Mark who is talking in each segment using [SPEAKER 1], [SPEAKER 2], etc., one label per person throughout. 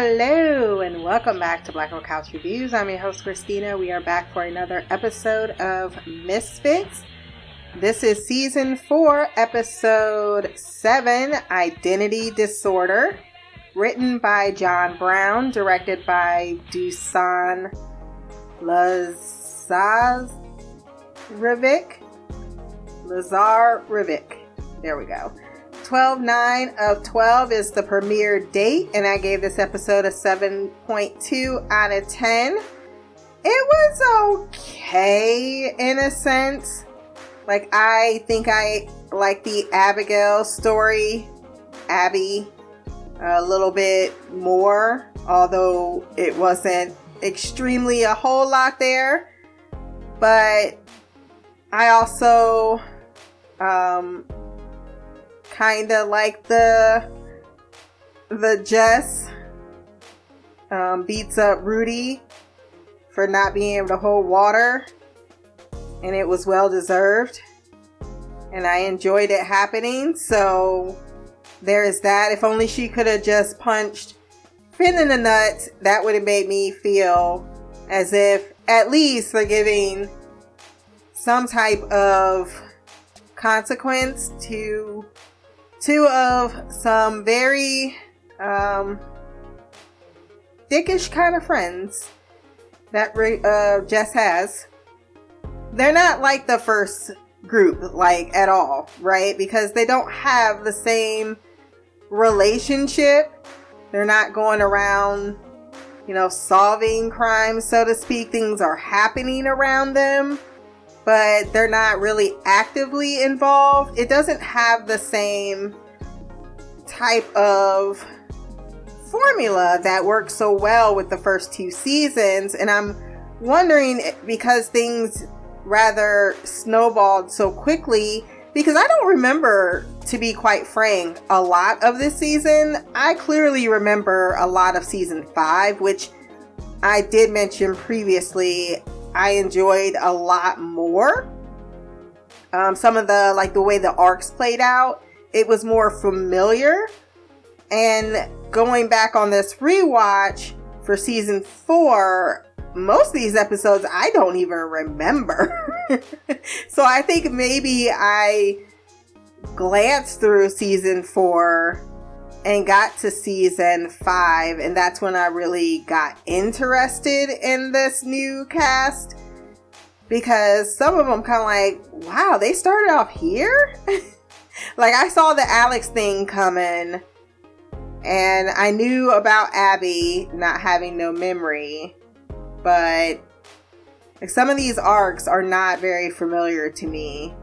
[SPEAKER 1] Hello and welcome back to Black Girl Couch Reviews. I'm your host Christina. We are back for another episode of Misfits. This is season four, episode seven, Identity Disorder, written by John Brown, directed by Dusan Lazarevic. Lazar Rivik. There we go. 12 9 of 12 is the premiere date, and I gave this episode a 7.2 out of 10. It was okay in a sense. Like, I think I like the Abigail story, Abby, a little bit more, although it wasn't extremely a whole lot there. But I also um, kind of like the the Jess um, beats up Rudy for not being able to hold water, and it was well deserved. And I enjoyed it happening. So there is that. If only she could have just punched Finn in the nuts, that would have made me feel as if at least they're giving some type of consequence to two of some very um, dickish kind of friends that uh, Jess has. They're not like the first group, like at all, right? Because they don't have the same relationship. They're not going around, you know, solving crimes, so to speak. Things are happening around them but they're not really actively involved. It doesn't have the same type of formula that works so well with the first two seasons. And I'm wondering because things rather snowballed so quickly because I don't remember, to be quite frank, a lot of this season. I clearly remember a lot of season five, which I did mention previously. I enjoyed a lot more. Um, some of the like the way the arcs played out, it was more familiar. And going back on this rewatch for season four, most of these episodes I don't even remember. so I think maybe I glanced through season four and got to season five, and that's when I really got interested in this new cast because some of them kind of like, wow, they started off here. like I saw the Alex thing coming, and I knew about Abby not having no memory, but like some of these arcs are not very familiar to me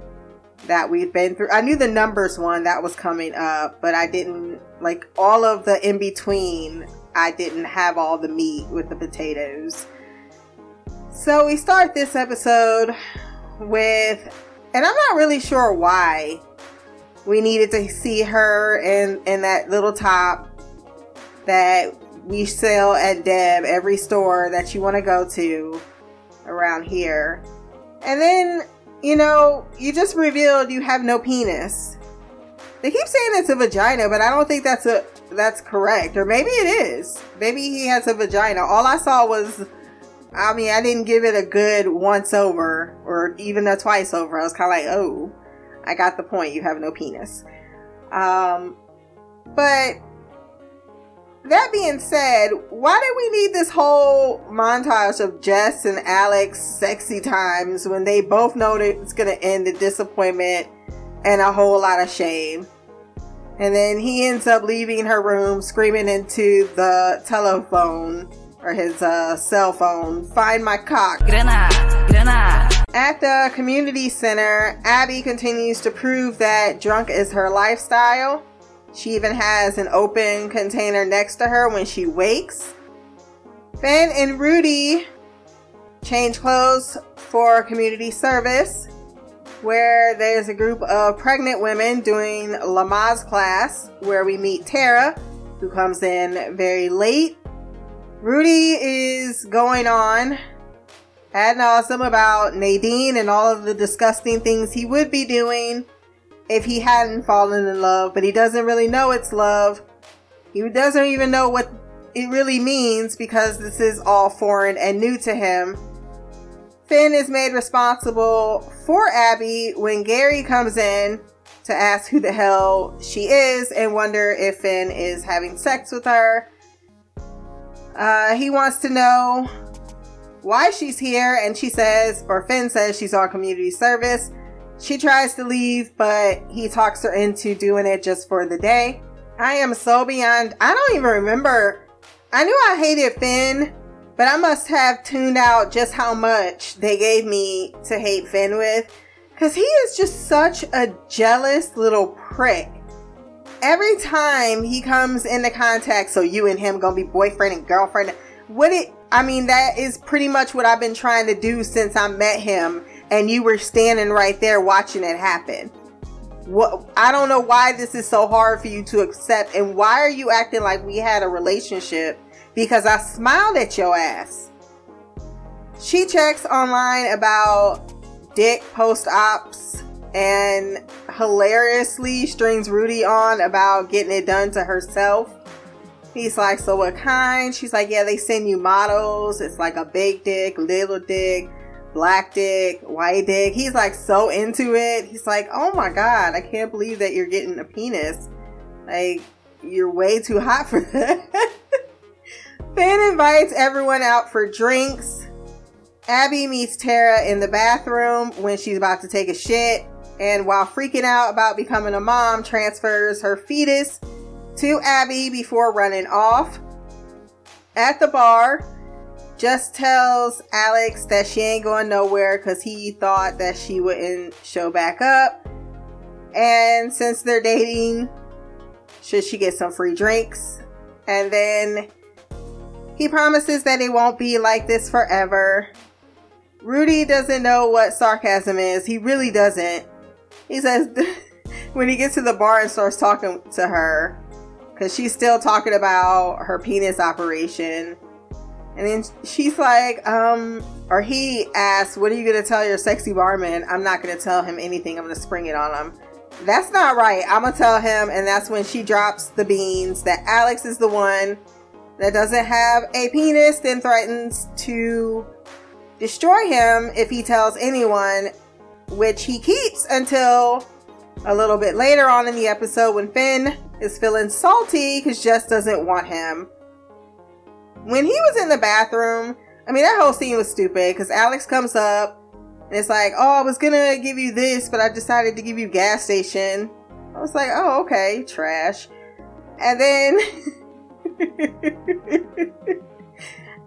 [SPEAKER 1] that we've been through. I knew the numbers one that was coming up, but I didn't like all of the in between. I didn't have all the meat with the potatoes. So we start this episode with, and I'm not really sure why we needed to see her in in that little top that we sell at Deb every store that you want to go to around here. And then you know, you just revealed you have no penis. They keep saying it's a vagina, but I don't think that's a that's correct. Or maybe it is. Maybe he has a vagina. All I saw was I mean, I didn't give it a good once over or even a twice over. I was kind of like, "Oh, I got the point. You have no penis." Um but that being said, why did we need this whole montage of Jess and Alex sexy times when they both know that it's going to end in disappointment and a whole lot of shame? And then he ends up leaving her room screaming into the telephone or his uh, cell phone, Find my cock. Grana, grana. At the community center, Abby continues to prove that drunk is her lifestyle she even has an open container next to her when she wakes. Finn and Rudy change clothes for community service, where there's a group of pregnant women doing Lamaze class, where we meet Tara, who comes in very late. Rudy is going on ad nauseum about Nadine and all of the disgusting things he would be doing if he hadn't fallen in love, but he doesn't really know it's love. He doesn't even know what it really means because this is all foreign and new to him. Finn is made responsible for Abby when Gary comes in to ask who the hell she is and wonder if Finn is having sex with her. Uh, he wants to know why she's here, and she says, or Finn says, she's on community service. She tries to leave, but he talks her into doing it just for the day. I am so beyond, I don't even remember. I knew I hated Finn, but I must have tuned out just how much they gave me to hate Finn with. Because he is just such a jealous little prick. Every time he comes into contact, so you and him gonna be boyfriend and girlfriend. What it I mean, that is pretty much what I've been trying to do since I met him, and you were standing right there watching it happen. What I don't know why this is so hard for you to accept, and why are you acting like we had a relationship? Because I smiled at your ass. She checks online about Dick post ops and hilariously strings Rudy on about getting it done to herself. He's like, So what kind? She's like, Yeah, they send you models. It's like a big dick, little dick, black dick, white dick. He's like so into it. He's like, Oh my God, I can't believe that you're getting a penis. Like, you're way too hot for that. Finn invites everyone out for drinks. Abby meets Tara in the bathroom when she's about to take a shit, and while freaking out about becoming a mom, transfers her fetus to Abby before running off. At the bar, Jess tells Alex that she ain't going nowhere because he thought that she wouldn't show back up. And since they're dating, should she get some free drinks? And then he promises that it won't be like this forever. Rudy doesn't know what sarcasm is. He really doesn't. He says when he gets to the bar and starts talking to her, because she's still talking about her penis operation. And then she's like, um, or he asks, What are you going to tell your sexy barman? I'm not going to tell him anything. I'm going to spring it on him. That's not right. I'm going to tell him. And that's when she drops the beans that Alex is the one that doesn't have a penis, then threatens to destroy him if he tells anyone, which he keeps until a little bit later on in the episode when Finn is feeling salty because Jess doesn't want him. When he was in the bathroom, I mean, that whole scene was stupid because Alex comes up and it's like, oh, I was gonna give you this, but I decided to give you gas station. I was like, oh, okay, trash. And then.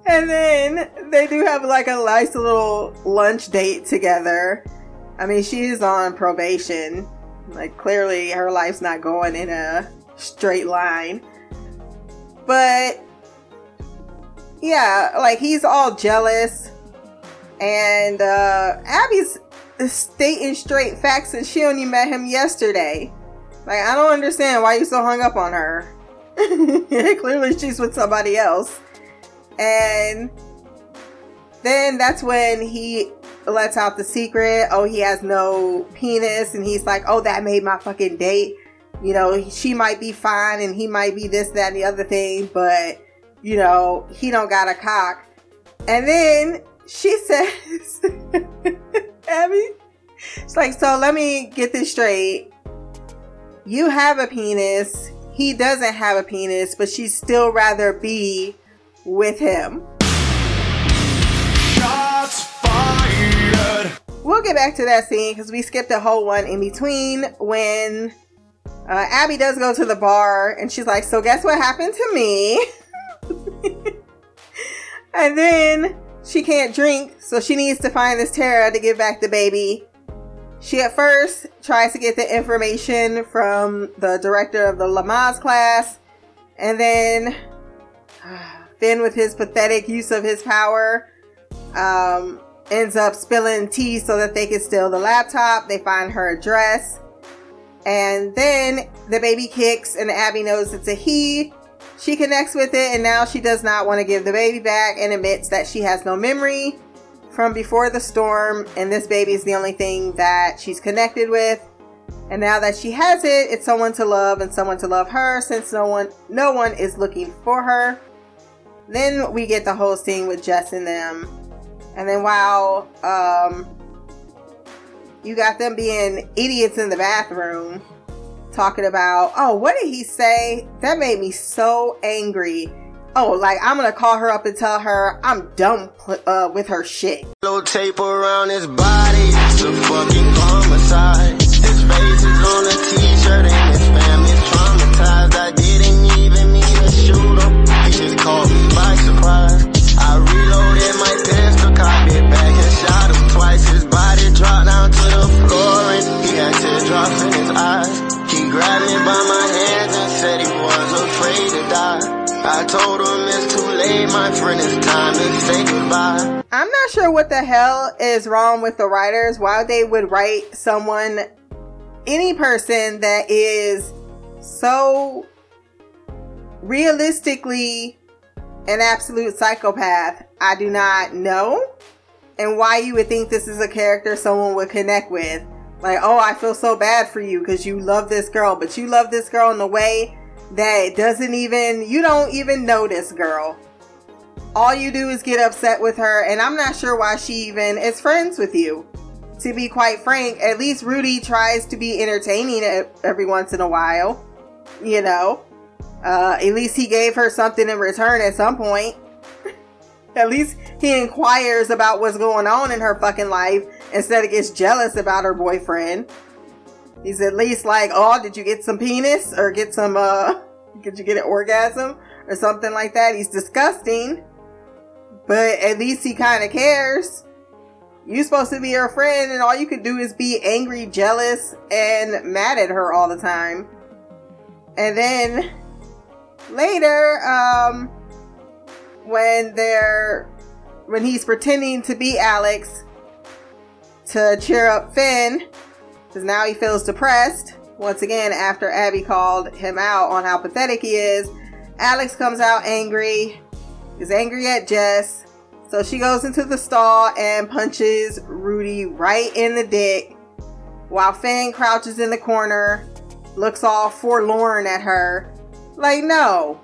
[SPEAKER 1] and then they do have like a nice little lunch date together. I mean, she's on probation. Like, clearly her life's not going in a straight line. But yeah, like he's all jealous. And uh Abby's stating straight facts and she only met him yesterday. Like I don't understand why you so hung up on her. Clearly she's with somebody else. And then that's when he lets out the secret. Oh, he has no penis. And he's like, oh, that made my fucking date. You know, she might be fine and he might be this, that, and the other thing, but, you know, he don't got a cock. And then she says, Abby, it's like, so let me get this straight. You have a penis. He doesn't have a penis, but she'd still rather be with him. Shots fired. We'll get back to that scene because we skipped a whole one in between when uh, Abby does go to the bar and she's like, So, guess what happened to me? and then she can't drink, so she needs to find this Tara to give back the baby. She at first tries to get the information from the director of the Lamaze class, and then Finn, with his pathetic use of his power, um, ends up spilling tea so that they can steal the laptop. They find her address. And then the baby kicks, and Abby knows it's a he. She connects with it, and now she does not want to give the baby back and admits that she has no memory from before the storm, and this baby is the only thing that she's connected with. And now that she has it, it's someone to love and someone to love her since no one no one is looking for her. Then we get the whole scene with Jess and them. And then while um, you got them being idiots in the bathroom, talking about, oh, what did he say? That made me so angry. Oh, like I'm gonna call her up and tell her I'm done uh, with her shit.
[SPEAKER 2] Little tape around his body, fucking homicide. His face is on a t-shirt friend, it's time to say goodbye.
[SPEAKER 1] I'm not sure what the hell is wrong with the writers, why they would write someone, any person that is so realistically an absolute psychopath. I do not know. And why you would think this is a character someone would connect with. Like, oh, I feel so bad for you because you love this girl, but you love this girl in the way that doesn't even, you don't even know this girl. All you do is get upset with her, and I'm not sure why she even is friends with you. To be quite frank, at least Rudy tries to be entertaining every once in a while. You know, uh, at least he gave her something in return at some point. at least he inquires about what's going on in her fucking life instead of gets jealous about her boyfriend. He's at least like, oh, did you get some penis or get some, uh, did you get an orgasm or something like that? He's disgusting, but at least he kind of cares. You're supposed to be her friend, and all you could do is be angry, jealous, and mad at her all the time. And then later, um, when they're when he's pretending to be Alex to cheer up Finn, because now he feels depressed. Once again, after Abby called him out on how pathetic he is, Alex comes out angry, is angry at Jess. So she goes into the stall and punches Rudy right in the dick while Finn crouches in the corner, looks all forlorn at her. Like, no,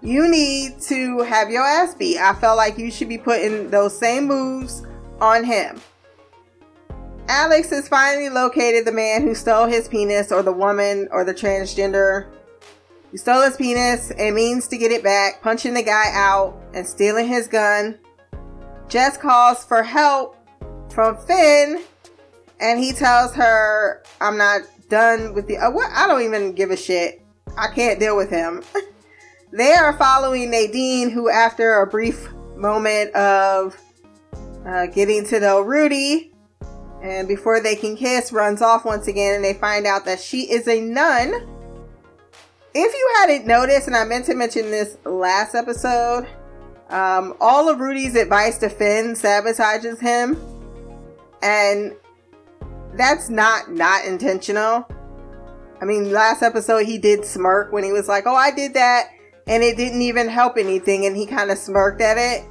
[SPEAKER 1] you need to have your ass beat. I felt like you should be putting those same moves on him. Alex has finally located the man who stole his penis, or the woman, or the transgender who stole his penis and means to get it back, punching the guy out and stealing his gun. Jess calls for help from Finn, and he tells her, I'm not done with the. Uh, what? I don't even give a shit. I can't deal with him. they are following Nadine, who, after a brief moment of uh, getting to know Rudy, and before they can kiss, runs off once again, and they find out that she is a nun. If you hadn't noticed, and I meant to mention this last episode, um, all of Rudy's advice to Finn sabotages him, and that's not not intentional. I mean, last episode he did smirk when he was like, "Oh, I did that," and it didn't even help anything, and he kind of smirked at it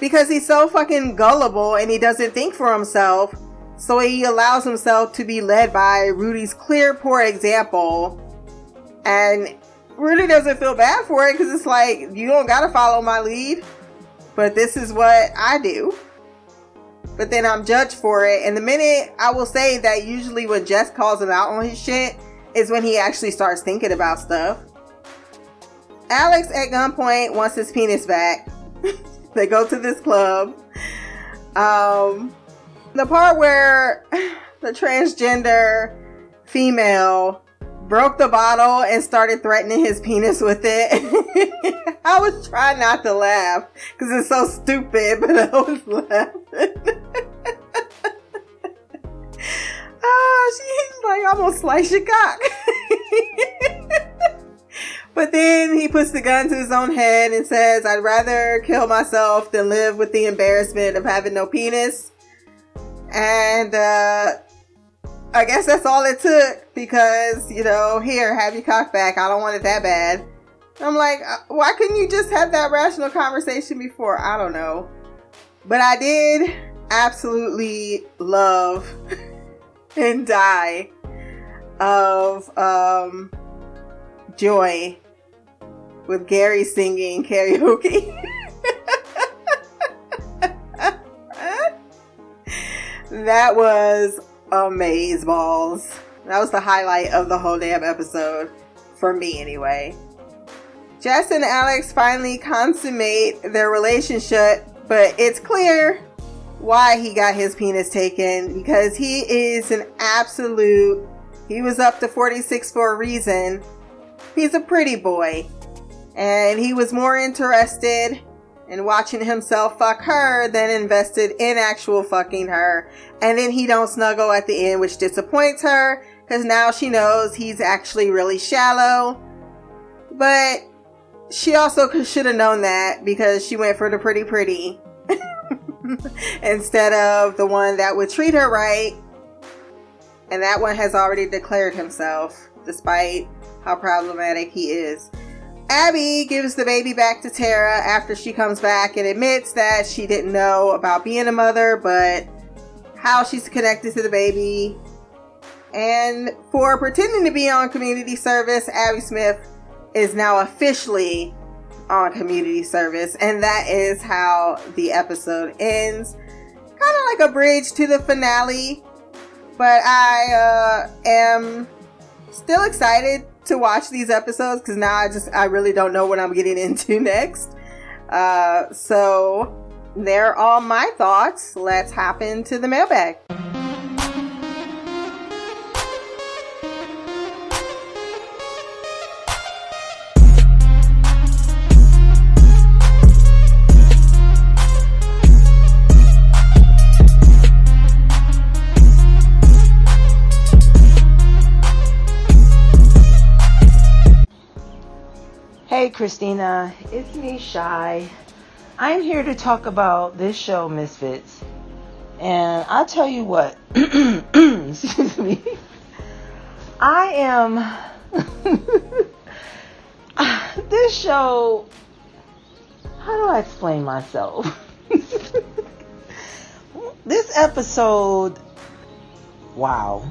[SPEAKER 1] because he's so fucking gullible and he doesn't think for himself so he allows himself to be led by Rudy's clear, poor example. And Rudy doesn't feel bad for it because it's like, you don't gotta follow my lead, but this is what I do. But then I'm judged for it. And the minute I will say that usually when Jess calls him out on his shit is when he actually starts thinking about stuff. Alex at gunpoint wants his penis back. they go to this club. Um, the part where the transgender female broke the bottle and started threatening his penis with it. I was trying not to laugh because it's so stupid, but I was laughing. oh, she's like, I'm gonna slice your cock. but then he puts the gun to his own head and says, I'd rather kill myself than live with the embarrassment of having no penis. And uh, I guess that's all it took because, you know, here, have your cock back. I don't want it that bad. I'm like, uh, why couldn't you just have that rational conversation before? I don't know. But I did absolutely love and die of um, joy with Gary singing karaoke. that was amaze balls. That was the highlight of the whole damn episode. For me, anyway. Jess and Alex finally consummate their relationship, but it's clear why he got his penis taken because he is an absolute. He was up to 46 for a reason. He's a pretty boy. And he was more interested in watching himself fuck her than invested in actual fucking her. And then he don't snuggle at the end, which disappoints her because now she knows he's actually really shallow. But she also should have known that because she went for the pretty pretty instead of the one that would treat her right. And that one has already declared himself, despite how problematic he is. Abby gives the baby back to Tara after she comes back and admits that she didn't know about being a mother, but how she's connected to the baby. And for pretending to be on community service, Abby Smith is now officially on community service, and that is how the episode ends. Kind of like a bridge to the finale, but I uh, am still excited to watch these episodes because now I just I really don't know what I'm getting into next. Uh, so there are all my thoughts. Let's hop into the mailbag.
[SPEAKER 3] Christina, it's me Shy. I'm here to talk about this show Misfits. And I'll tell you what, excuse me. I am this show how do I explain myself? this episode wow.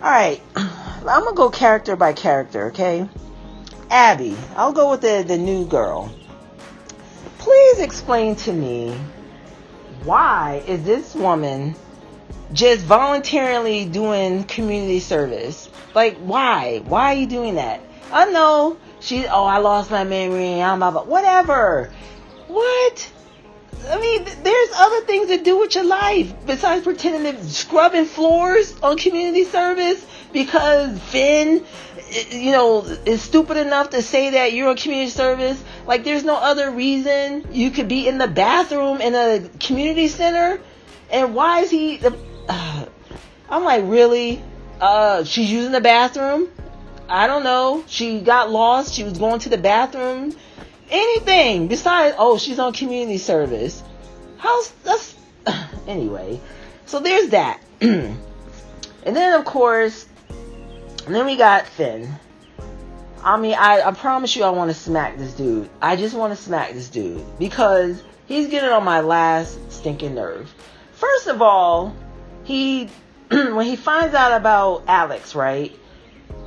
[SPEAKER 3] Alright, I'm gonna go character by character, okay? Abby, I'll go with the, the new girl. Please explain to me why is this woman just voluntarily doing community service? Like why? Why are you doing that? I know she oh I lost my memory, I'm blah, whatever. What? I mean, there's other things to do with your life besides pretending to scrubbing floors on community service because Finn you know, is stupid enough to say that you're on community service, like there's no other reason you could be in the bathroom in a community center. And why is he? Uh, I'm like, really? Uh, she's using the bathroom. I don't know. She got lost. She was going to the bathroom. Anything besides, oh, she's on community service. How's that's anyway? So there's that. and then of course and then we got Finn. I mean, I, I promise you I want to smack this dude. I just want to smack this dude because he's getting on my last stinking nerve. First of all, he when he finds out about Alex, right?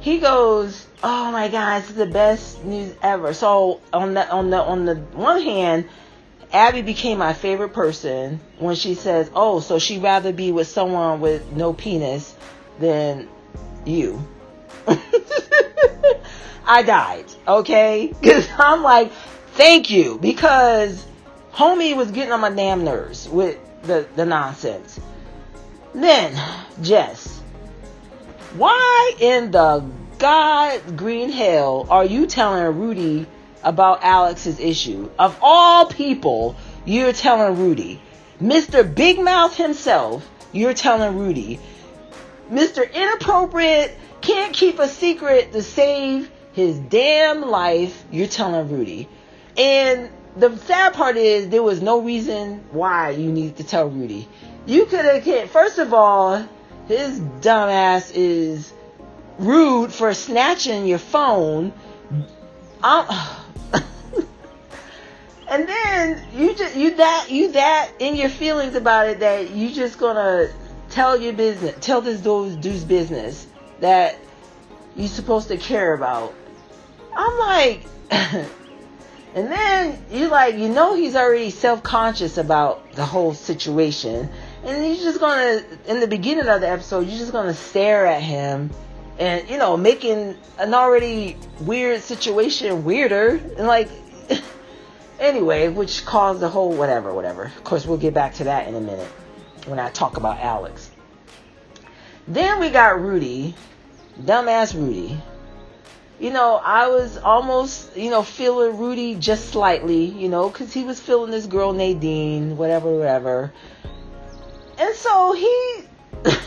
[SPEAKER 3] He goes, "Oh my god, this is the best news ever." So on the on the on the one hand, Abby became my favorite person when she says, "Oh, so she'd rather be with someone with no penis than you." I died, okay? Because I'm like, thank you, because homie was getting on my damn nerves with the, the nonsense. Then, Jess, why in the God green hell are you telling Rudy about Alex's issue? Of all people, you're telling Rudy. Mr. Big Mouth himself, you're telling Rudy. Mr. Inappropriate can't keep a secret to save his damn life. You're telling Rudy. And the sad part is there was no reason why you needed to tell Rudy. You could have, kept, first of all, his dumbass is rude for snatching your phone. Um, and then you just you that you that in your feelings about it that you just gonna tell your business, tell this dude's business that you're supposed to care about. I'm like, and then you like, you know, he's already self conscious about the whole situation. and you're just gonna in the beginning of the episode you're just gonna stare at him and you know making an already weird situation weirder and like anyway which caused the whole whatever whatever of course we'll get back to that in a minute when i talk about alex then we got rudy dumbass rudy you know i was almost you know feeling rudy just slightly you know because he was feeling this girl nadine whatever whatever and so he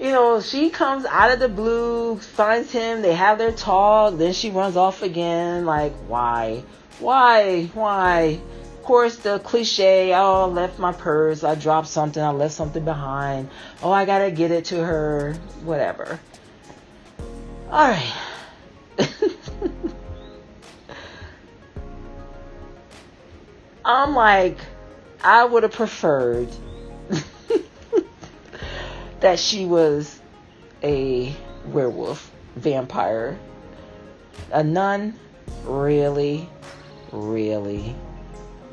[SPEAKER 3] you know, she comes out of the blue, finds him, they have their talk, then she runs off again. Like, why? Why? Why? Course, the cliche, oh, I left my purse, I dropped something, I left something behind. Oh, I gotta get it to her. Whatever. Alright. I'm like, I would have preferred that she was a werewolf, vampire. A nun? Really? Really?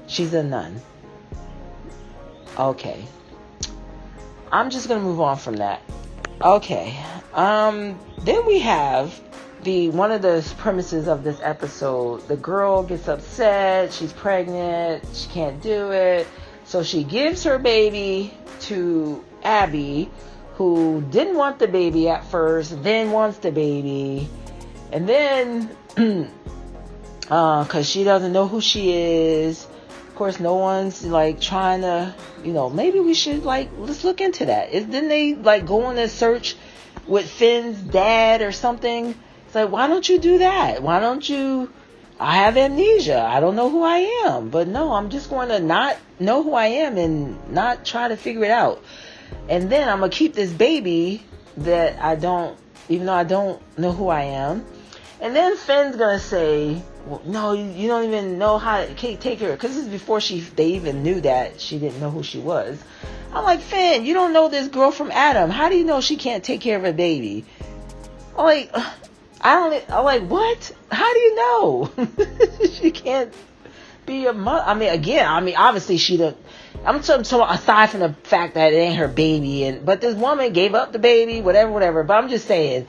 [SPEAKER 3] She's a nun. Okay. I'm just going to move on from that. Okay. Um then we have the one of the premises of this episode. The girl gets upset, she's pregnant, she can't do it. So she gives her baby to Abby who didn't want the baby at first, then wants the baby, and then because uh, she doesn't know who she is. Of course, no one's like trying to, you know, maybe we should like let's look into that. Is then they like go on a search with Finn's dad or something? It's like, why don't you do that? Why don't you? I have amnesia. I don't know who I am. But no, I'm just going to not know who I am and not try to figure it out. And then I'm gonna keep this baby that I don't, even though I don't know who I am. And then Finn's gonna say, well, "No, you don't even know how to take her," because this is before she they even knew that she didn't know who she was. I'm like, Finn, you don't know this girl from Adam. How do you know she can't take care of a baby? I'm like, I don't. I'm like, what? How do you know she can't be a mother? I mean, again, I mean, obviously she don't I'm talking so aside from the fact that it ain't her baby, and but this woman gave up the baby, whatever, whatever. But I'm just saying,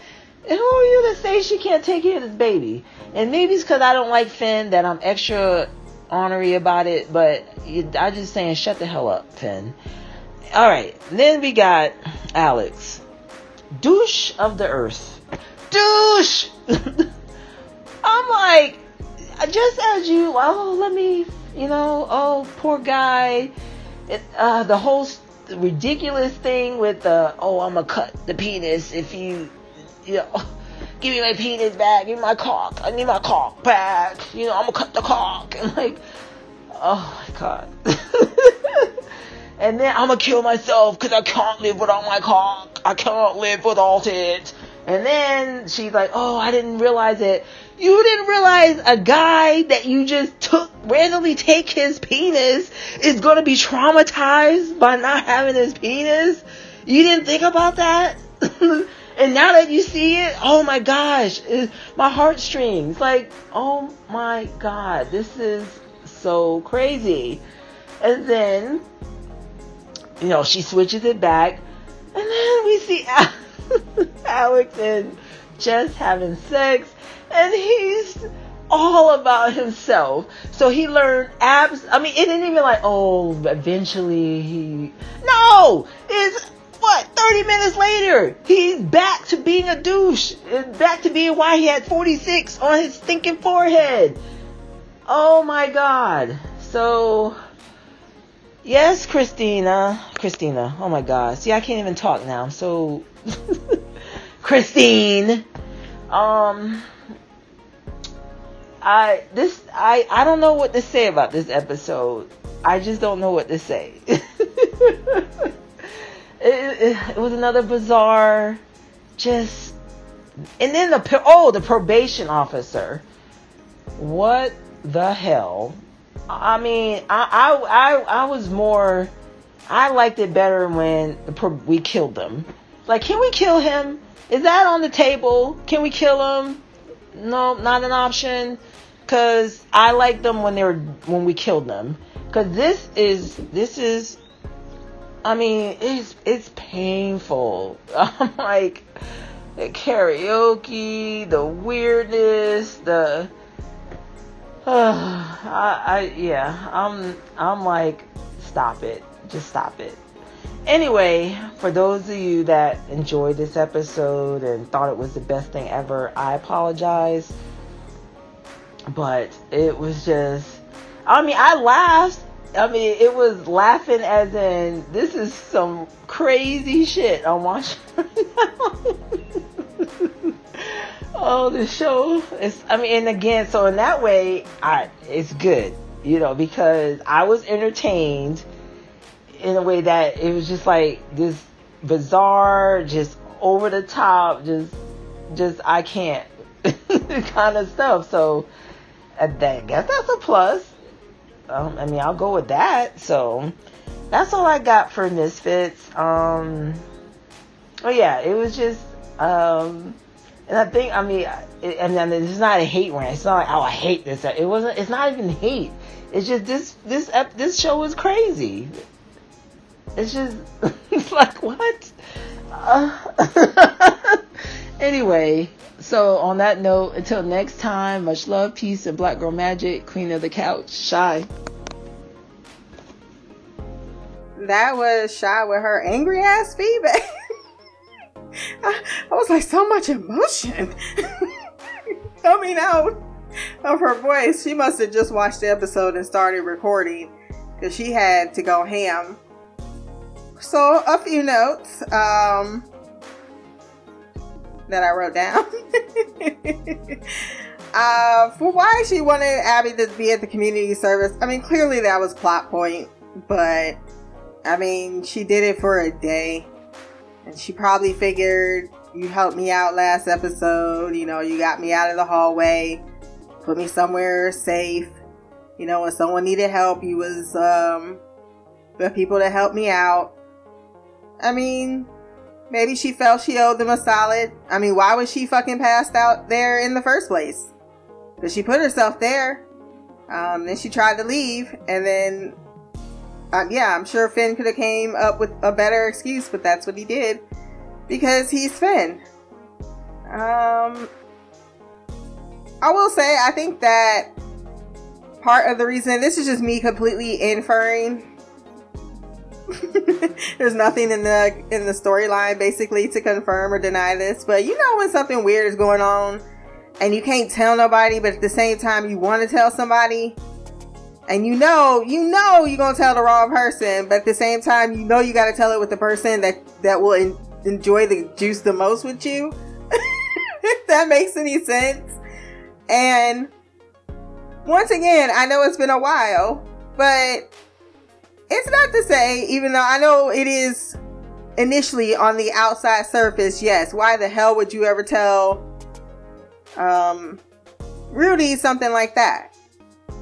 [SPEAKER 3] who are you to say she can't take care of this baby? And maybe it's because I don't like Finn that I'm extra honorary about it. But I just saying, shut the hell up, Finn. All right, then we got Alex, douche of the earth, douche. I'm like, just as you, oh, let me, you know, oh, poor guy it, uh, the whole ridiculous thing with the oh I'm gonna cut the penis if you you know give me my penis back. Give me my cock. I need my cock back. You know I'm gonna cut the cock. And like oh my god. And then I'm gonna kill myself because I can't live without my cock. I can't live without it. And then she's like oh I didn't realize it. You didn't realize a guy that you just took randomly take his penis is to be traumatized by not having his penis? You didn't think about that? and now that you see it, oh my gosh, my heartstrings. Like, oh my god, this is so crazy. And then, you know, she switches it back, and then we see Alex and Jess having sex and he's all about himself. So he learned abs. I mean, it didn't even like, oh, eventually he. No! It's what? 30 minutes later, he's back to being a douche. Back to being why he had 46 on his stinking forehead. Oh my god. So. Yes, Christina. Christina. Oh my god. See, I can't even talk now. So. Christine. Um I this I I don't know what to say about this episode. I just don't know what to say. it, it, was another bizarre, just and then the oh the probation officer. What the hell? I mean, I I I, I was more. I liked it better when we killed them. Like, can we kill him? Is that on the table? Can we kill him? No, not an option. Cause I liked them when they were when we killed them. Cause this is this is I mean, it's it's painful. I'm like the karaoke, the weirdness, the uh, I, I yeah, I'm I'm like stop it. Just stop it. Anyway, for those of you that enjoyed this episode and thought it was the best thing ever, I apologize. But it was just I mean, I laughed I mean, it was laughing as in this is some crazy shit I'm watching. oh, the show is. I mean, and again, so in that way, I it's good, you know, because I was entertained in a way that it was just like this bizarre, just over the top, just just I can't kind of stuff. So I guess that's a plus um, I mean, I'll go with that. So that's all I got for Misfits. Um, oh yeah, it was just, um, and I think, I mean, it, and then it's not a hate rant. It's not like, oh, I hate this. It wasn't. It's not even hate. It's just this this this show is crazy. It's just it's like what? Uh, anyway, so on that note, until next time, much love, peace, and black girl magic. Queen of the couch, shy.
[SPEAKER 1] That was shy with her angry ass feedback. I, was like, so much emotion coming out of her voice. She must have just watched the episode and started recording because she had to go ham. So, a few notes. Um, that I wrote down. uh, for why she wanted Abby to be at the community service. I mean, clearly that was plot point, but I mean, she did it for a day, and she probably figured you helped me out last episode. You know, you got me out of the hallway, put me somewhere safe. You know, when someone needed help, you was um the people to help me out. I mean, Maybe she felt she owed them a solid. I mean, why was she fucking passed out there in the first place? Because she put herself there. Um, then she tried to leave, and then, uh, yeah, I'm sure Finn could have came up with a better excuse, but that's what he did because he's Finn. Um, I will say, I think that part of the reason this is just me completely inferring There's nothing in the in the storyline basically to confirm or deny this, but you know when something weird is going on and you can't tell nobody, but at the same time you want to tell somebody, and you know you know you're gonna tell the wrong person, but at the same time you know you got to tell it with the person that that will in, enjoy the juice the most with you. if that makes any sense. And once again, I know it's been a while, but it's not to say, even though I know it is initially on the outside surface, yes, why the hell would you ever tell um, Rudy something like that?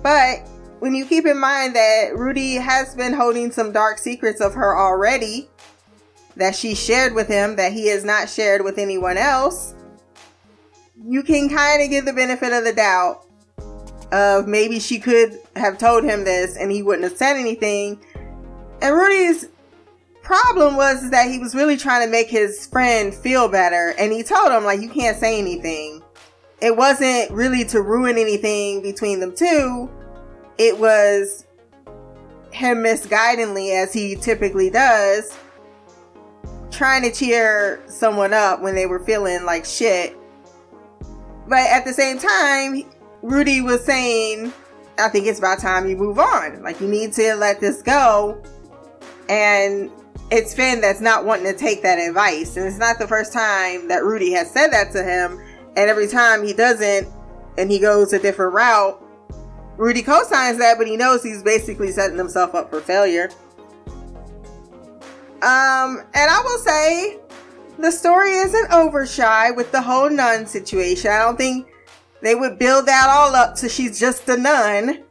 [SPEAKER 1] But when you keep in mind that Rudy has been holding some dark secrets of her already that she shared with him that he has not shared with anyone else, you can kind of give the benefit of the doubt of maybe she could have told him this and he wouldn't have said anything and Rudy's problem was that he was really trying to make his friend feel better. And he told him, like, you can't say anything. It wasn't really to ruin anything between them two. It was him misguidingly, as he typically does, trying to cheer someone up when they were feeling like shit. But at the same time, Rudy was saying, I think it's about time you move on. Like, you need to let this go and it's Finn that's not wanting to take that advice. And it's not the first time that Rudy has said that to him. And every time he doesn't and he goes a different route, Rudy co-signs that, but he knows he's basically setting himself up for failure. Um, and I will say the story isn't over shy with the whole nun situation. I don't think they would build that all up so she's just a nun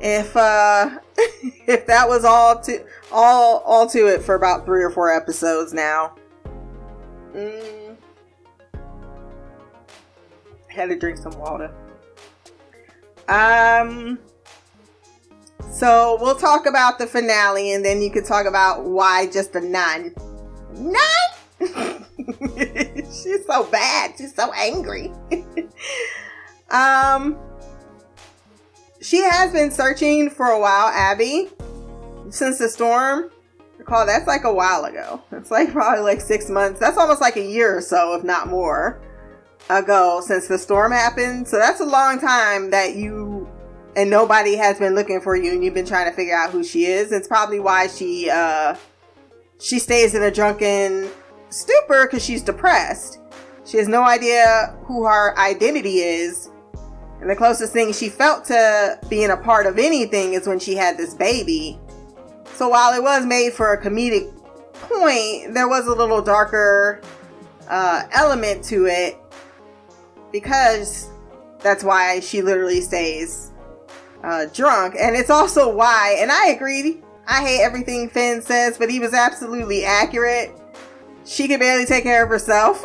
[SPEAKER 1] if uh if that was all to all all to it for about three or four episodes now. Mm. Had to drink some water. Um. So we'll talk about the finale and then you can talk about why just a nun. Nun? She's so bad. She's so angry. um she has been searching for a while, Abby, since the storm. Recall that's like a while ago. It's like probably like six months. That's almost like a year or so, if not more, ago since the storm happened. So that's a long time that you and nobody has been looking for you and you've been trying to figure out who she is. It's probably why she uh she stays in a drunken stupor because she's depressed. She has no idea who her identity is and the closest thing she felt to being a part of anything is when she had this baby. So while it was made for a comedic point, there was a little darker uh, element to it because that's why she literally stays uh, drunk. And it's also why, and I agree, I hate everything Finn says, but he was absolutely accurate. She can barely take care of herself.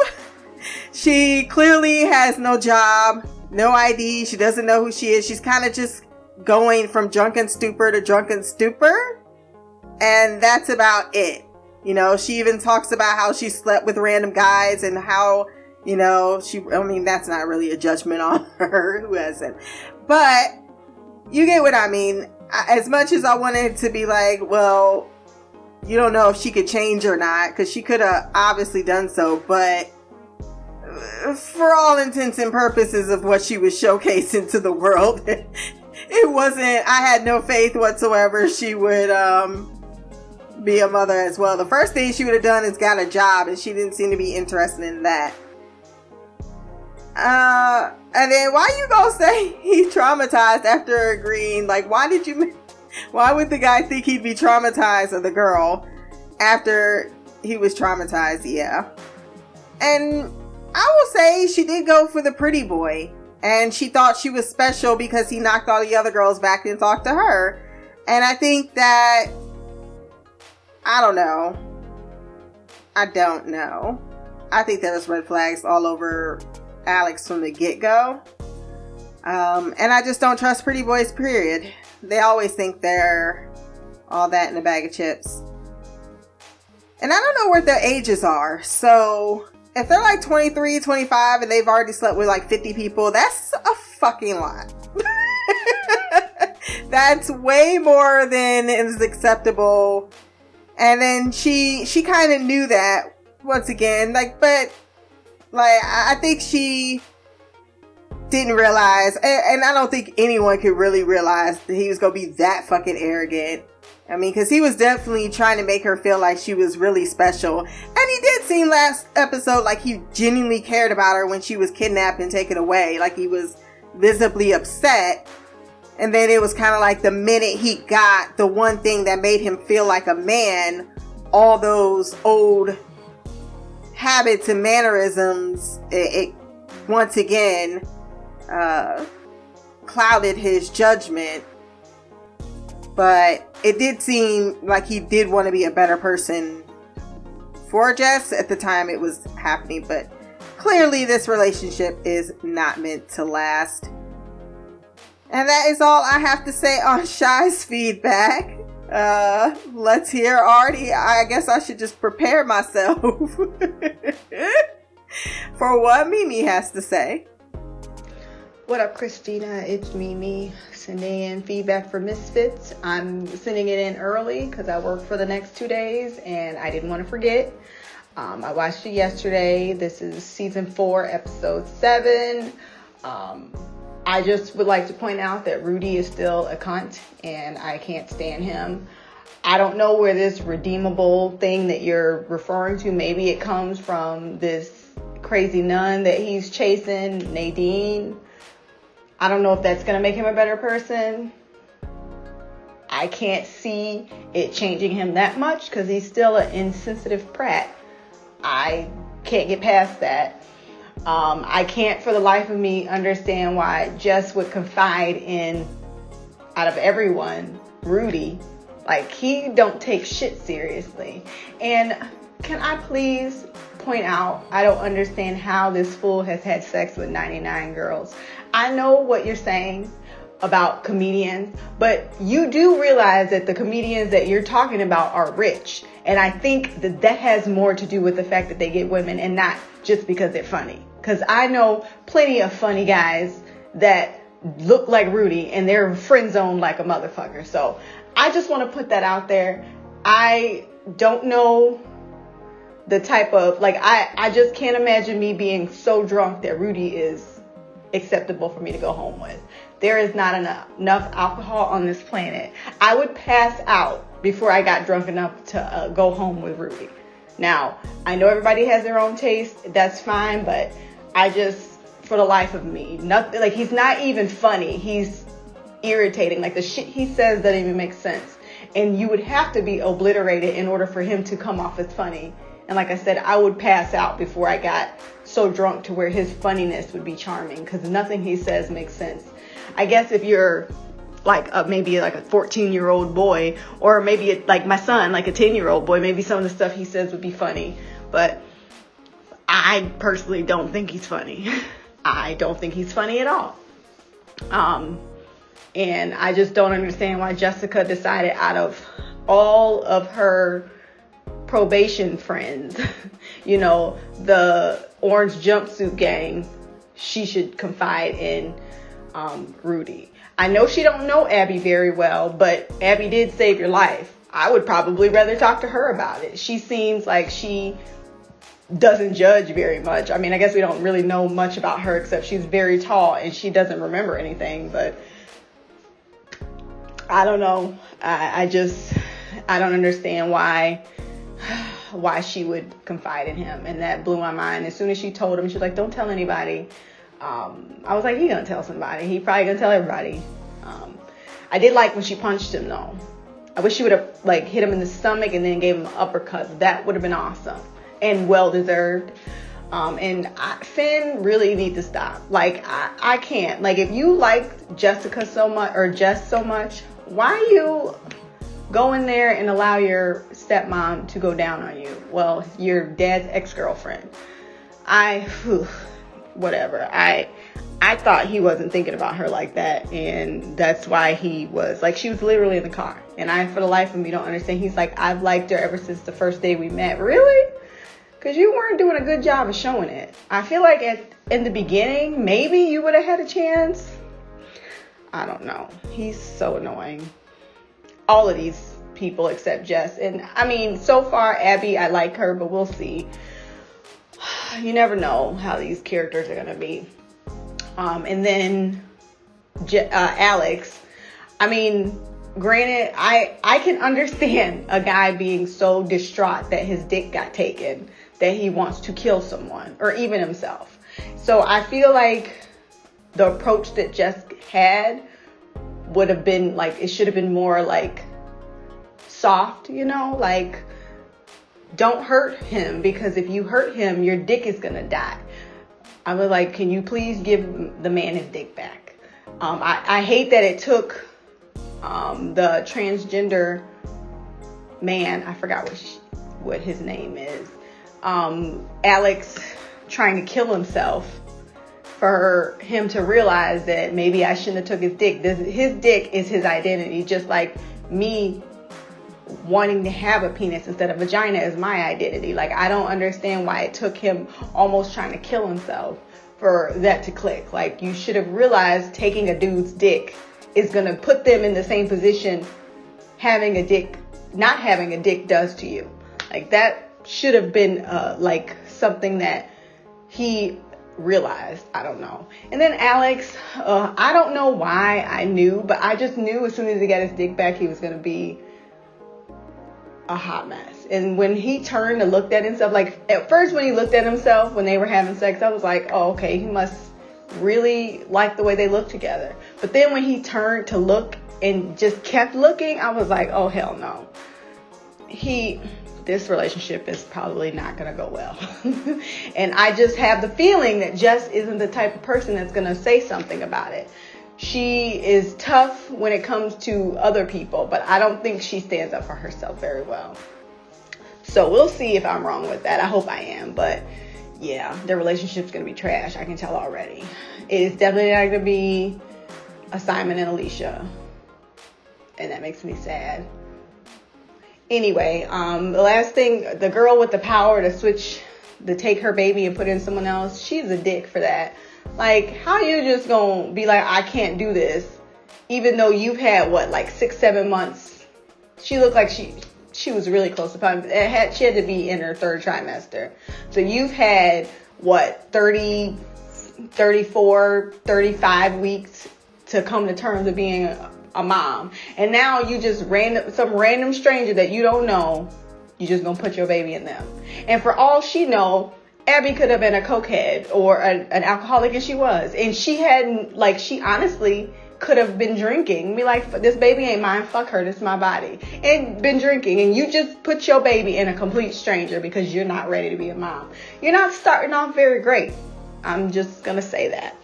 [SPEAKER 1] she clearly has no job no ID. She doesn't know who she is. She's kind of just going from drunken stupor to drunken stupor. And that's about it. You know, she even talks about how she slept with random guys and how, you know, she, I mean, that's not really a judgment on her who hasn't. But you get what I mean. As much as I wanted to be like, well, you don't know if she could change or not, because she could have obviously done so, but for all intents and purposes of what she was showcasing to the world, it wasn't, I had no faith whatsoever she would um, be a mother as well. The first thing she would have done is got a job, and she didn't seem to be interested in that. Uh, and then why you gonna say he traumatized after agreeing? Like, why did you, why would the guy think he'd be traumatized of the girl after he was traumatized? Yeah. And I will say she did go for the pretty boy. And she thought she was special because he knocked all the other girls back and talked to her. And I think that, I don't know. I don't know. I think there was red flags all over Alex from the get go. Um, and I just don't trust pretty boys, period. They always think they're all that in a bag of chips. And I don't know what their ages are. So if they're like 23, 25 and they've already slept with like 50 people, that's a fucking lot. that's way more than is acceptable. And then she she kind of knew that once again, like but like I think she didn't realize and, and I don't think anyone could really realize that he was to be that fucking arrogant I mean, because he was definitely trying to make her feel like she was really special. And he did seem last episode like he genuinely cared about her when she was kidnapped and taken away. Like he was visibly upset. And then it was kind of like the minute he got the one thing that made him feel like a man, all those old habits and mannerisms, it, it once again uh, clouded his judgment but it did seem like he did want to be a better person for Jess at the time it was happening, but clearly this relationship is not meant to last. And that is all I have to say on Shy's feedback. Uh, let's hear Artie. I guess I should just prepare myself for what Mimi has to say.
[SPEAKER 4] What up, Christina? It's Mimi sending in feedback for Misfits. I'm sending it in early because I work for the next two days and I didn't want to forget. Um, I watched it yesterday. This is season four, episode seven. Um, I just would like to point out that Rudy is still a cunt and I can't stand him. I don't know where this redeemable thing that you're referring to, maybe it comes from this crazy nun that he's chasing, Nadine I don't know if that's going to make him a better person. I can't see it changing him that much because he's still an insensitive prat. I can't get past that. Um, I can't for the life of me understand why Jess would confide in, out of everyone, Rudy. Like he don't take shit seriously. And can I please point out, I don't understand how this fool has had sex with 99 girls. I know what you're saying, about comedians, but you do realize that the comedians that you're talking about are rich. And I think that that has more to do with the fact that they get women and not just because they're funny. Because I know plenty of funny guys that look like Rudy and they're friend zoned like a motherfucker. So I just want to put that out there. I don't know the type of like I I just can't imagine me being so drunk that Rudy is acceptable for me to go home with. There is not enough enough alcohol on this planet. I would pass out before I got drunk enough to uh, go home with Rudy. Now, I know everybody has their own taste. That's fine, but I just for the life of me, nothing like he's not even funny. He's irritating. Like the shit he says doesn't even make sense. And you would have to be obliterated in order for him to come off as funny. And like I said, I would pass out before I got so drunk to where his funniness would be charming because nothing he says makes sense. I guess if you're like a, maybe like a 14 year old boy or maybe like my son, like a 10 year old boy, maybe some of the stuff he says would be funny. But I personally don't think he's funny. I don't think he's funny at all. Um, and I just don't understand why Jessica decided out of all of her probation friends, you know, the orange jumpsuit gang, she should confide in um, Rudy. I know she don't know Abby very well, but Abby did save your life. I would probably rather talk to her about it. She seems like she doesn't judge very much. I mean, I guess we don't really know much about her except she's very tall and she doesn't remember anything, but I don't know. I, I just I don't understand why why she would confide in him, and that blew my mind. As soon as she told him, she's like, "Don't tell anybody." Um, I was like, "He gonna tell somebody? He probably gonna tell everybody." Um, I did like when she punched him though. I wish she would have like hit him in the stomach and then gave him an uppercut. That would have been awesome and well deserved. Um, and I, Finn really needs to stop. Like I, I can't. Like if you like Jessica so much or Jess so much, why you go in there and allow your stepmom to go down on you. Well, your dad's ex-girlfriend. I whew, whatever. I I thought he wasn't thinking about her like that and that's why he was like she was literally in the car. And I for the life of me don't understand. He's like I've liked her ever since the first day we met. Really? Cuz you weren't doing a good job of showing it. I feel like at in the beginning maybe you would have had a chance. I don't know. He's so annoying. All of these people except Jess. And I mean, so far, Abby, I like her, but we'll see. You never know how these characters are to be. Um, and then Je- uh, Alex, I mean, granted, I, I can understand a guy being so distraught that his dick got taken that he wants to kill someone or even himself. So I feel like the approach that Jess had would have been like, it should have been more like soft, you know, like don't hurt him because if you hurt him, your dick is gonna die. I was like, can you please give the man his dick back? Um, I, I hate that it took um, the transgender man, I forgot what, she, what his name is, um, Alex trying to kill himself for him to realize that maybe I shouldn't have took his dick. This, his dick is his identity, just like me wanting to have a penis instead of vagina is my identity. Like I don't understand why it took him almost trying to kill himself for that to click. Like you should have realized taking a dude's dick is going to put them in the same position having a dick not having a dick does to you. Like that should have been uh, like something that he realized. I don't know. And then Alex, uh, I don't know why I knew, but I just knew as soon as he got his dick back, he was going to be a hot mess. And when he turned and looked at himself, like at first when he looked at himself when they were having sex, I was like, oh, okay, he must really like the way they look together. But then when he turned to look and just kept looking, I was like, oh, hell no. He, this relationship is probably not to go well. and I just have the feeling that Jess isn't the type of person that's to say something about it she is tough when it comes to other people, but I don't think she stands up for herself very well. So we'll see if I'm wrong with that. I hope I am, but yeah, their relationship's gonna be trash. I can tell already. It is definitely not gonna be a Simon and Alicia. And that makes me sad. Anyway, um, the last thing, the girl with the power to switch, to take her baby and put in someone else, she's a dick for that. Like, how you just gonna be like, I can't do this, even though you've had what, like six, seven months? She looked like she she was really close to popping. It had she had to be in her third trimester, so you've had what 30, 34, 35 weeks to come to terms with being a, a mom, and now you just random some random stranger that you don't know, you just gonna put your baby in them, and for all she know, Abby could have been a cokehead or a, an alcoholic, and she was. And she hadn't, like, she honestly could have been drinking. Be like, this baby ain't mine. Fuck her. This is my body. And been drinking. And you just put your baby in a complete stranger because you're not ready to be a mom. You're not starting off very great. I'm just gonna say that.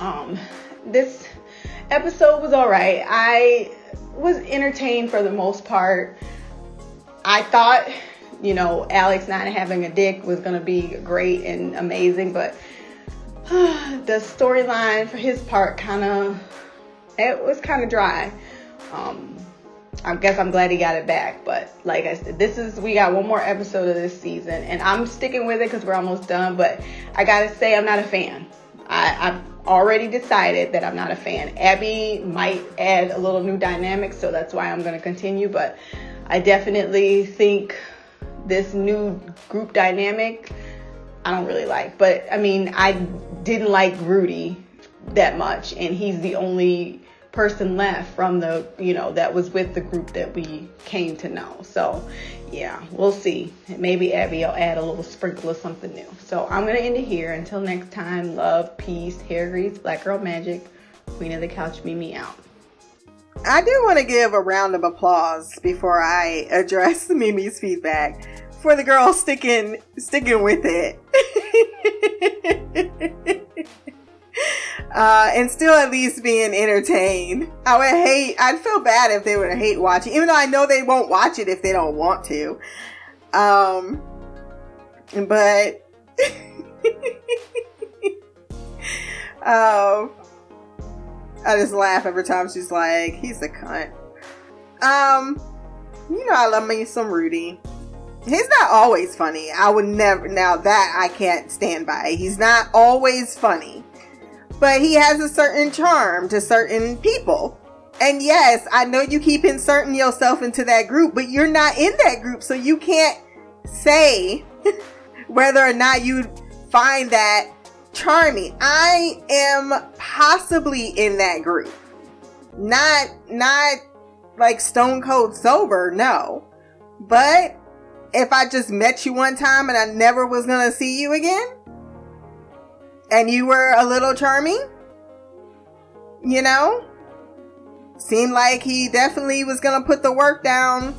[SPEAKER 4] Um, this episode was alright. I was entertained for the most part. I thought you know, Alex not having a dick was going to be great and amazing, but the storyline for his part kind of, it was kind of dry. Um, I guess I'm glad he got it back, but like I said, this is, we got one more episode of this season, and I'm sticking with it because we're almost done, but I gotta say, I'm not a fan. I, I've already decided that I'm not a fan. Abby might add a little new dynamic, so that's why I'm gonna continue, but I definitely think this new group dynamic I don't really like. But I mean, I didn't like Rudy that much, and he's the only person left from the you know that was with the group that we came to know. So yeah, we'll see. Maybe Abby will add a little sprinkle of something new. So I'm gonna end it here. Until next time, love, peace, hair grease, black girl magic, queen of the couch, Mimi out.
[SPEAKER 1] I do want to give a round of applause before I address Mimi's feedback for the girl sticking sticking with it. uh, and still at least being entertained. I would hate I'd feel bad if they would hate watching, even though I know they won't watch it if they don't want to. Um but um I just laugh every time she's like, he's a cunt. Um, you know, I love me some Rudy. He's not always funny. I would never, now that I can't stand by. He's not always funny. But he has a certain charm to certain people. And yes, I know you keep inserting yourself into that group, but you're not in that group, so you can't say whether or not you find that charming. I am possibly in that group. Not not like stone cold sober, no. But if I just met you one time and I never was going to see you again and you were a little charming, you know, seemed like he definitely was going to put the work down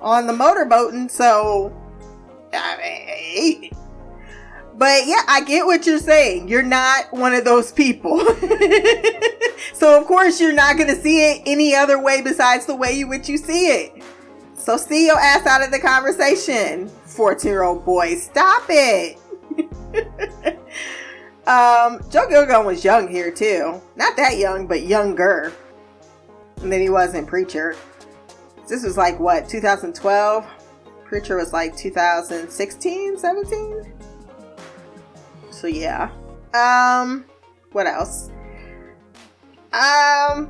[SPEAKER 1] on the motorboating. So, I mean, but yeah, I get what you're saying. You're not one of those people. so of course you're not going to see it any other way besides the way you which you see it. So see your ass out of the conversation, 14 year old boy. Stop it. um, Joe Gilgun was young here too. Not that young, but younger than he was in Preacher. This was like what, 2012? Preacher was like 2016, 17? So yeah. Um, what else? Um,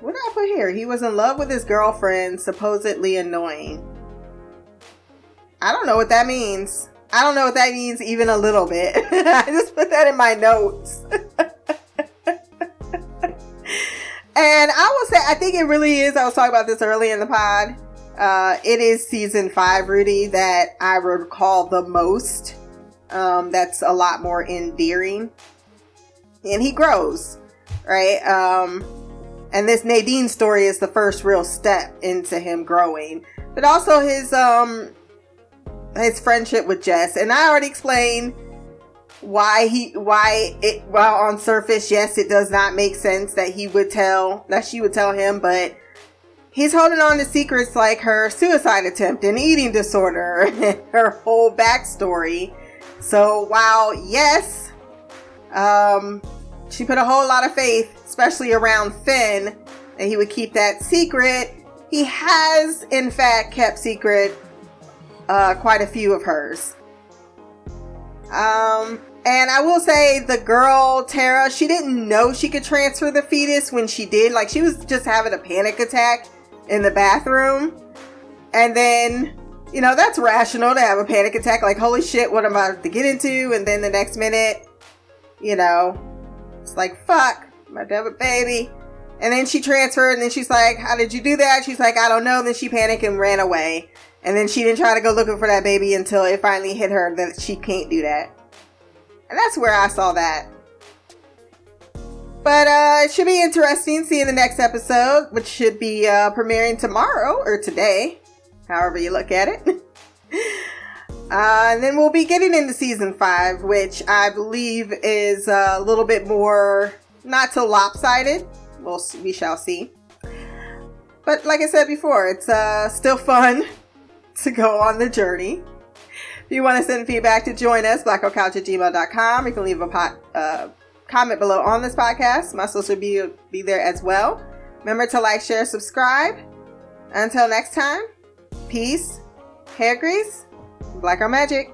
[SPEAKER 1] what did I put here? He was in love with his girlfriend, supposedly annoying. I don't know what that means. I don't know what that means even a little bit. I just put that in my notes. and I will say, I think it really is. I was talking about this early in the pod. Uh, it is season five, Rudy, that I recall the most. Um, that's a lot more endearing. And he grows, right? Um, and this Nadine story is the first real step into him growing. But also his um his friendship with Jess. And I already explained why he why it while on surface, yes, it does not make sense that he would tell that she would tell him, but he's holding on to secrets like her suicide attempt and eating disorder and her whole backstory. So while yes, Um, she put a whole lot of faith, especially around Finn, that he would keep that secret. He has, in fact, kept secret uh, quite a few of hers. Um, and I will say the girl, Tara, she didn't know she could transfer the fetus when she did. Like, she was just having a panic attack in the bathroom. And then, you know, that's rational to have a panic attack. Like, holy shit, what am I about to get into? And then the next minute, you know, it's like, fuck, my a baby. And then she transferred, and then she's like, How did you do that? She's like, I don't know. Then she panicked and ran away. And then she didn't try to go looking for that baby until it finally hit her that she can't do that. And that's where I saw that. But uh, it should be interesting seeing the next episode, which should be uh, premiering tomorrow or today, however you look at it. Uh, and then we'll be getting into season five, which I believe is a little bit more not so lopsided. We'll we shall see. But like I said before, it's uh, still fun to go on the journey. If you want to send feedback to join us, blackoutcouch at gmail.com. You can leave a pot, uh, comment below on this podcast. My social will be, be there as well. Remember to like, share, subscribe. Until next time, peace, hair grease, Black Girl Magic.